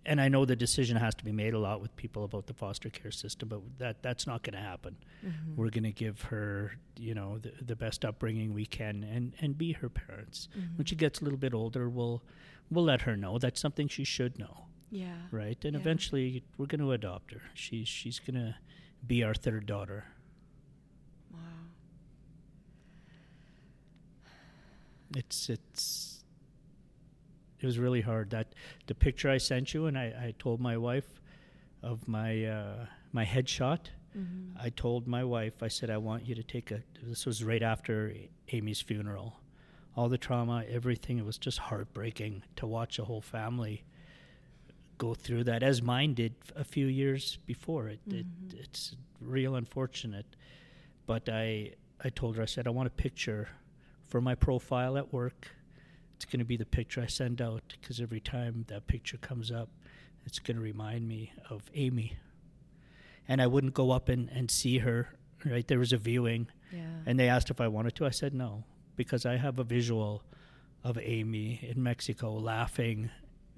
and I know the decision has to be made a lot with people about the foster care system, but that that's not going to happen. Mm-hmm. We're going to give her, you know, the, the best upbringing we can, and and be her parents. Mm-hmm. When she gets a little bit older, we'll we'll let her know that's something she should know, yeah, right? And Yeah. eventually, we're going to adopt her. She's she's going to be our third daughter. wow, it's it's it was really hard that the picture i sent you and i, I told my wife of my uh, my headshot mm-hmm. i told my wife i said i want you to take a this was right after amy's funeral all the trauma everything it was just heartbreaking to watch a whole family go through that as mine did a few years before. It, Mhm. it it's real unfortunate but i i told her i said i want a picture for my profile at work. It's going to be the picture i send out because every time that picture comes up it's going to remind me of amy. And i wouldn't go up and, and see her right? There was a viewing yeah, and they asked if i wanted to. I said no because i have a visual of amy in mexico laughing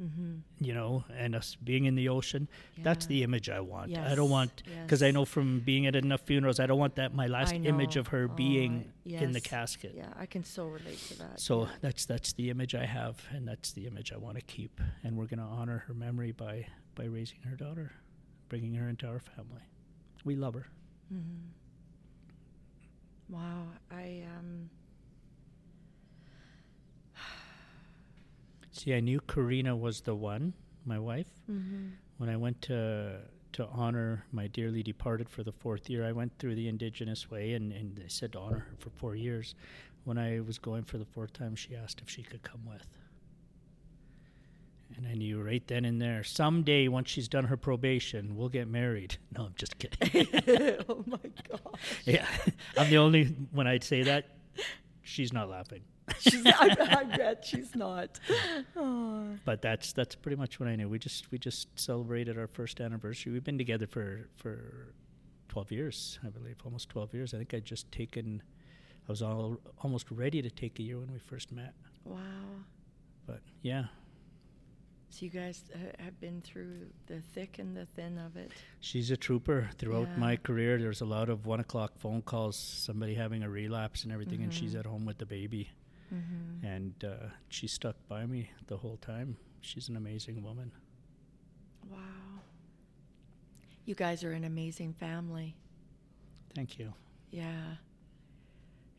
mm-hmm. you know and us being in the ocean that's the image i want i don't want because i know from being at enough funerals i don't want that my last image of her Oh, being in the casket Yeah, I can so relate to that. so yeah. that's that's the image i have and that's the image i want to keep and we're going to honor her memory by by raising her daughter bringing her into our family we love her Mm-hmm. Wow, I um. See i knew karina was the one my wife Mm-hmm. when I went to to honor my dearly departed for the fourth year, I went through the indigenous way, and, and they said to honor her for four years. When I was going for the fourth time, she asked if she could come with. And I knew right then and there, someday once she's done her probation, we'll get married. No, I'm just kidding. oh my god. yeah, I'm the only when I say that, she's not laughing. She's, I, I bet she's not. Oh. but that's that's pretty much what I knew. We just we just celebrated our first anniversary. We've been together for for twelve years, I believe, almost twelve years. I think I'd just taken, I was all almost ready to take a year when we first met. Wow. But yeah, So you guys uh, have been through the thick and the thin of it. she's a trooper. Throughout Yeah. my career, there's a lot of one o'clock phone calls, somebody having a relapse and everything, and she's Mhm. at home with the baby, Mm-hmm. and uh, she stuck by me the whole time. She's an amazing woman. Wow. You guys are an amazing family. Thank you. Yeah.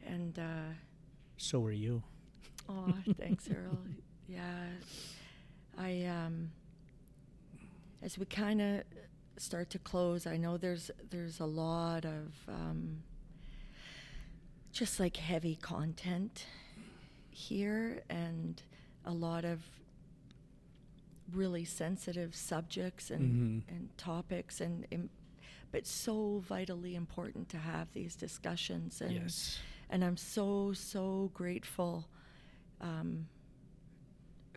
And uh, So are you. oh, thanks, Earl. Yeah, I um, as we kind of start to close, I know there's there's a lot of um, just like heavy content here and a lot of really sensitive subjects and, Mhm. and topics and, and but so vitally important to have these discussions and yes. and I'm so so grateful um,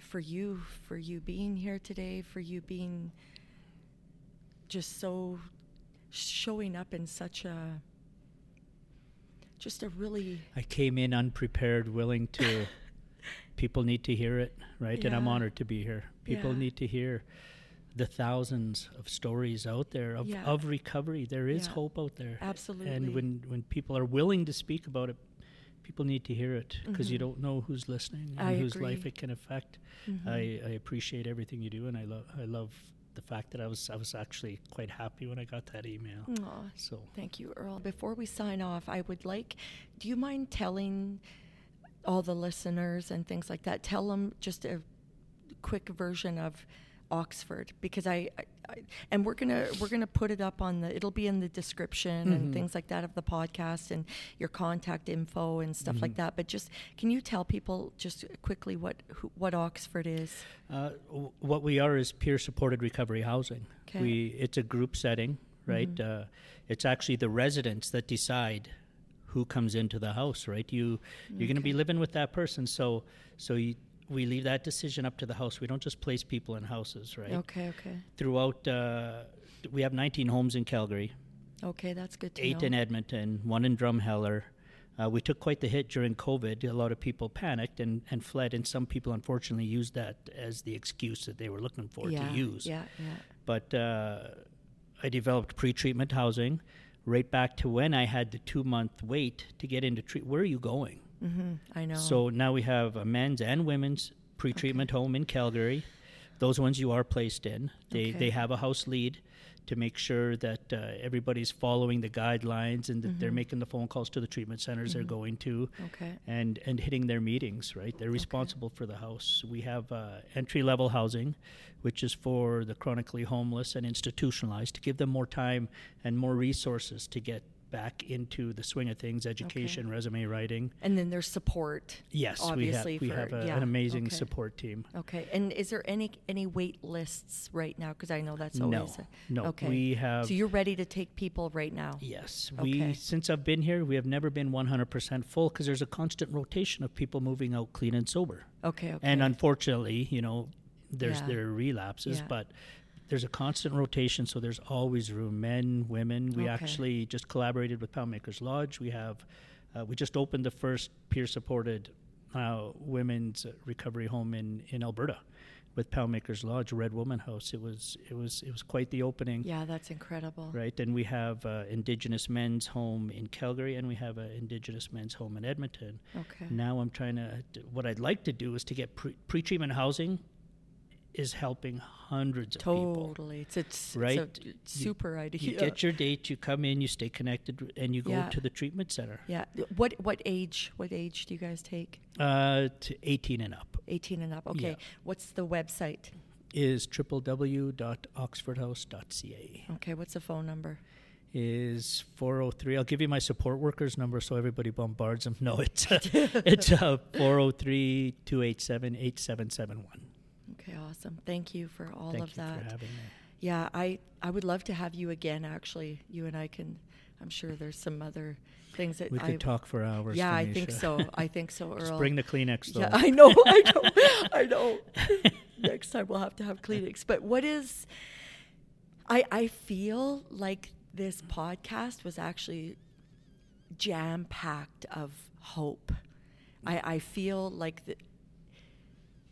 for you for you being here today for you being just so showing up in such a just a really I came in unprepared, willing to. people need to hear it, right? And I'm honored to be here. People Yeah. need to hear the thousands of stories out there of, Yeah. of recovery. There is Yeah. hope out there. Absolutely. And when, when people are willing to speak about it, people need to hear it because you Mhm. don't know who's listening and I whose life it can affect. Mhm. I, I appreciate everything you do, and I love I love the fact that I was I was actually quite happy when I got that email. Aw, So Thank you, Earl. Before we sign off, I would like, do you mind telling all the listeners and things like that, tell them just a quick version of Oxford because I, I, I and we're gonna we're gonna put it up on the it'll be in the description and Mhm. things like that of the podcast and your contact info and stuff like Mhm. that. But just can you tell people just quickly what who, what Oxford is? Uh, w- what we are is peer supported recovery housing. 'Kay. We it's a group setting, right? Mhm. Uh, it's actually the residents that decide who comes into the house, right? You you're going to be living with that person, so so you, we leave that decision up to the house. We don't just place people in houses, right? Okay, okay, Throughout, uh, we have 19 homes in Calgary, okay. That's good to eight know. in Edmonton, one in Drumheller. Uh, we took quite the hit during COVID. A lot of people panicked and, and fled, and some people unfortunately used that as the excuse that they were looking for yeah, to use. Yeah, yeah. But uh, I developed pre-treatment housing right back to when I had the two-month wait to get into treat. Where are you going? Hmm I know. So now we have a men's and women's pre-treatment home in Calgary. Those ones you are placed in. They Okay. they have a house lead to make sure that uh, everybody's following the guidelines and that they're Mhm. making the phone calls to the treatment centers they're Mhm. going to okay. and and hitting their meetings right they're responsible for the house we have uh, entry level housing which is for the chronically homeless and institutionalized to give them more time and more resources to get back into the swing of things education resume writing And then there's support. yes Obviously we have we for- have a, yeah, an amazing okay. support team Okay. And is there any any wait lists right now? Because I know that's no always a, no okay. we have so you're ready to take people right now. Yes, Okay. we since I've been here, we have never been 100% full because there's a constant rotation of people moving out clean and sober. Okay. Okay. And unfortunately, you know, there's Yeah. there are relapses, Yeah. but there's a constant rotation, so there's always room. Men, women. We Okay. actually just collaborated with Poundmakers Lodge. We have, uh, we just opened the first peer-supported uh, women's recovery home in in Alberta, with Poundmakers Lodge, Red Woman House. It was it was it was quite the opening. yeah, that's incredible. Right, and we have uh, Indigenous Men's Home in Calgary, and we have an Indigenous Men's Home in Edmonton. Okay. Now I'm trying to. What I'd like to do is to get pre- pre-treatment housing. Is helping hundreds of people. Totally. It's, it's, Right? it's a super idea. You get your date, you come in, you stay connected, and you go Yeah. to the treatment center. yeah. What what age? What age do you guys take? Uh, to 18 and up 18 and up. Okay. Yeah. What's the website? is www.oxfordhouse.ca. Okay. What's the phone number? Is 403. I'll give you my support workers number so everybody bombards them. No, it's uh, it's uh, 403 287 8771. Awesome. Thank you for all Thank of you that. for having me. Yeah, I I would love to have you again. Actually, you and I can. I'm sure there's some other things that We I. could talk for hours. yeah, I think so. I think so, Earl. Just bring the Kleenex, though. Yeah, I know, I know, I know. Next time we'll have to have Kleenex. But what is? I I feel like this podcast was actually jam packed of hope. I I feel like the.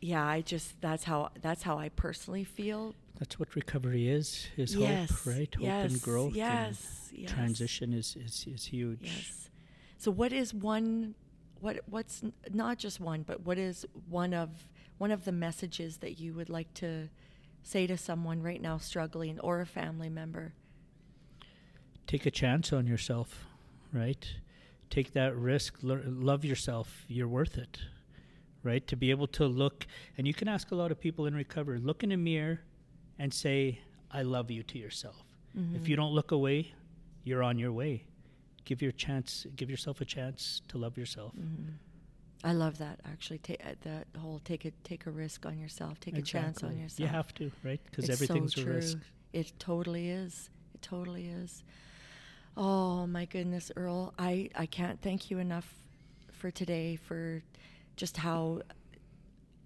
Yeah, I just that's how that's how I personally feel. That's what recovery is, is yes, hope, right? Hope yes, and growth. Yes, and yes. Transition is, is, is huge. Yes. So what is one what what's n- not just one, but what is one of one of the messages that you would like to say to someone right now struggling or a family member? Take a chance on yourself. right? Take that risk. Lo- love yourself. You're worth it, right? To be able to look, and you can ask a lot of people in recovery look in a mirror and say, I love you to yourself. Mm-hmm. If you don't look away, you're on your way. Give your chance. Give yourself a chance to love yourself. Mm-hmm. I love that actually. Ta- uh, that whole take a take a risk on yourself, take Exactly. a chance on yourself. You have to, right? Because everything's so a true. risk. It totally is. It totally is. Oh my goodness, Earl! I I can't thank you enough for today for just how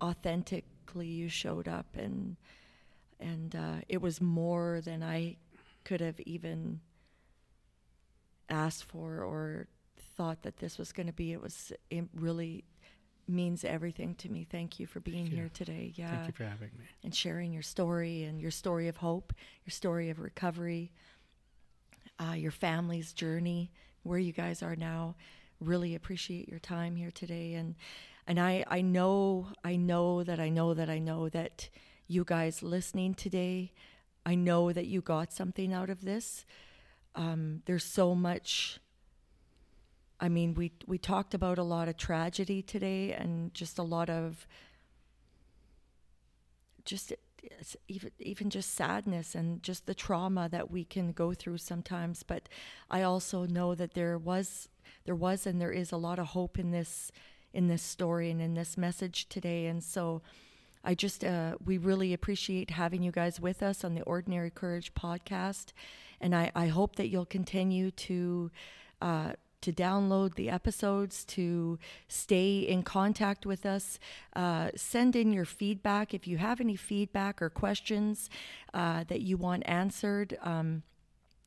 authentically you showed up and and uh, it was more than I could have even asked for or thought that this was going to be. It was it really means everything to me. Thank you for being you. here today. Yeah Thank you for having me. and sharing your story and your story of hope, your story of recovery, uh, your family's journey, where you guys are now. Really appreciate your time here today, and and I I know I know that I know that I know that you guys listening today, I know that you got something out of this. Um, there's so much. I mean, we we talked about a lot of tragedy today, and just a lot of just even even just sadness and just the trauma that we can go through sometimes but i also know that there was there was and there is a lot of hope in this in this story and in this message today and so i just uh, we really appreciate having you guys with us on the ordinary courage podcast and i i hope that you'll continue to uh, to download the episodes, to stay in contact with us. Uh, send in your feedback if you have any feedback or questions uh, that you want answered. Um,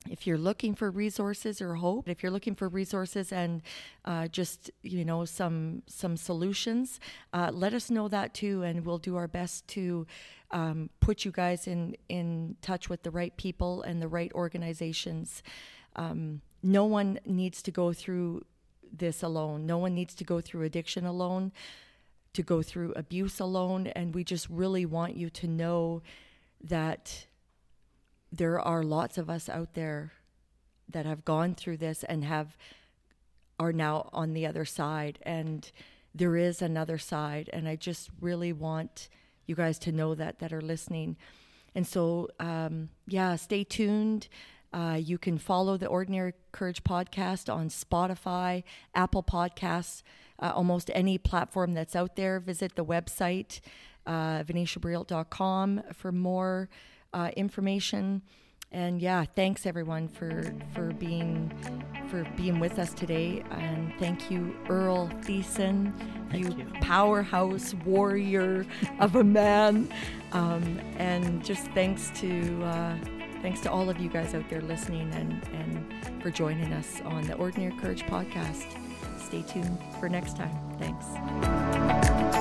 if you're looking for resources or hope, if you're looking for resources and uh, just you know some some solutions, uh, let us know that too, and we'll do our best to um, put you guys in in touch with the right people and the right organizations. Um, no one needs to go through this alone. No one needs to go through addiction alone, to go through abuse alone. And we just really want you to know that there are lots of us out there that have gone through this and have are now on the other side and there is another side and i just really want you guys to know that that are listening. And so um, yeah stay tuned. Uh, you can follow the Ordinary Courage podcast on Spotify, Apple Podcasts, uh, almost any platform that's out there. Visit the website, uh, venetiabrilt.com, for more uh, information. And yeah, thanks everyone for for being for being with us today. And thank you, Earl Thiessen, you, you. powerhouse warrior of a man. Um, and just thanks to uh, thanks to all of you guys out there listening and, and for joining us on the Ordinary Courage podcast. Stay tuned for next time. Thanks.